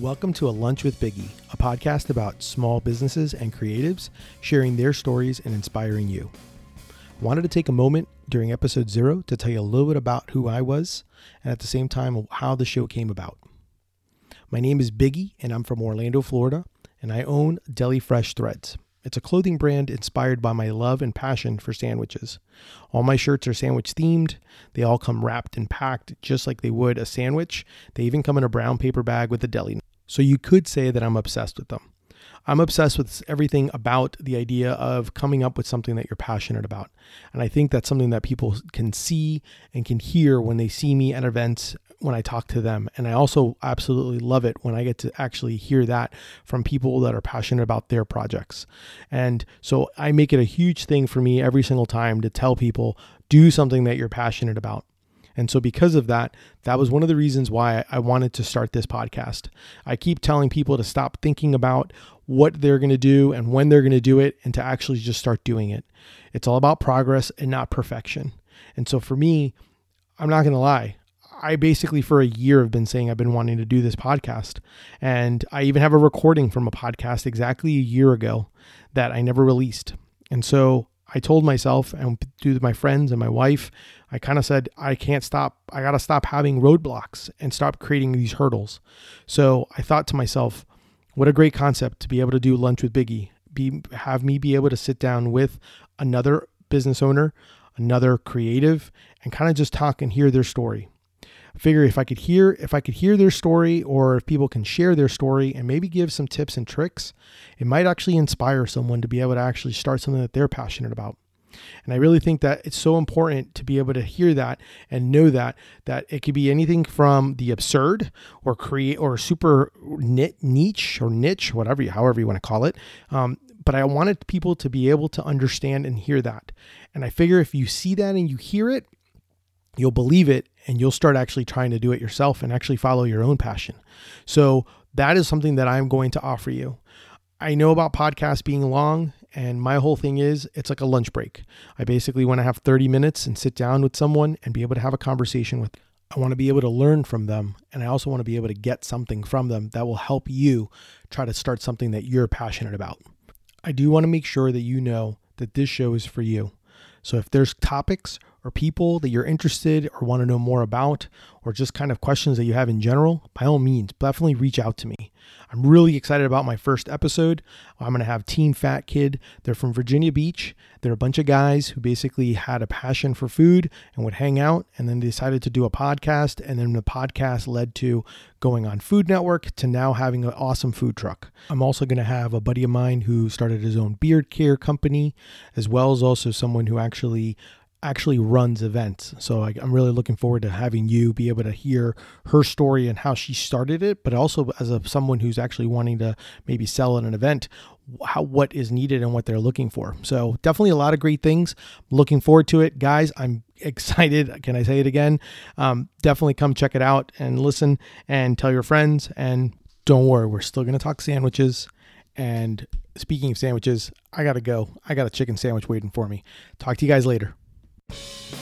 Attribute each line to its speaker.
Speaker 1: Welcome to A Lunch with Biggie, a podcast about small businesses and creatives sharing their stories and inspiring you. Wanted to take a moment during episode zero to tell you a little bit about who I was and at the same time how the show came about. My name is Biggie and I'm from Orlando, Florida, and I own Deli Fresh Threads. It's a clothing brand inspired by my love and passion for sandwiches. All my shirts are sandwich themed. They all come wrapped and packed just like they would a sandwich. They even come in a brown paper bag with a deli. So you could say that I'm obsessed with them. I'm obsessed with everything about the idea of coming up with something that you're passionate about. And I think that's something that people can see and can hear when they see me at events when I talk to them. And I also absolutely love it when I get to actually hear that from people that are passionate about their projects. And so I make it a huge thing for me every single time to tell people do something that you're passionate about. And so, because of that, that was one of the reasons why I wanted to start this podcast. I keep telling people to stop thinking about what they're going to do and when they're going to do it and to actually just start doing it. It's all about progress and not perfection. And so, for me, I'm not going to lie. I basically for a year have been saying I've been wanting to do this podcast. And I even have a recording from a podcast exactly a year ago that I never released. And so I told myself and to my friends and my wife, I kind of said, I can't stop. I got to stop having roadblocks and stop creating these hurdles. So I thought to myself, what a great concept to be able to do lunch with Biggie. Be have me be able to sit down with another business owner, another creative, and kind of just talk and hear their story figure if I could hear if I could hear their story or if people can share their story and maybe give some tips and tricks, it might actually inspire someone to be able to actually start something that they're passionate about. And I really think that it's so important to be able to hear that and know that that it could be anything from the absurd or create or super niche or niche, whatever, you, however you want to call it. Um, but I wanted people to be able to understand and hear that. And I figure if you see that and you hear it, you'll believe it and you'll start actually trying to do it yourself and actually follow your own passion. So that is something that I'm going to offer you. I know about podcasts being long, and my whole thing is it's like a lunch break. I basically want to have 30 minutes and sit down with someone and be able to have a conversation with. I want to be able to learn from them, and I also want to be able to get something from them that will help you try to start something that you're passionate about. I do want to make sure that you know that this show is for you. So if there's topics or people that you're interested or want to know more about, or just kind of questions that you have in general, by all means, definitely reach out to me. I'm really excited about my first episode. I'm going to have Team Fat Kid. They're from Virginia Beach. They're a bunch of guys who basically had a passion for food and would hang out and then decided to do a podcast. And then the podcast led to going on Food Network to now having an awesome food truck. I'm also going to have a buddy of mine who started his own beard care company, as well as also someone who actually actually runs events. So I, am really looking forward to having you be able to hear her story and how she started it, but also as a someone who's actually wanting to maybe sell at an event, how what is needed and what they're looking for. So definitely a lot of great things. Looking forward to it, guys. I'm excited. Can I say it again? Um, definitely come check it out and listen and tell your friends. And don't worry, we're still going to talk sandwiches. And speaking of sandwiches, I got to go. I got a chicken sandwich waiting for me. Talk to you guys later. Thank you.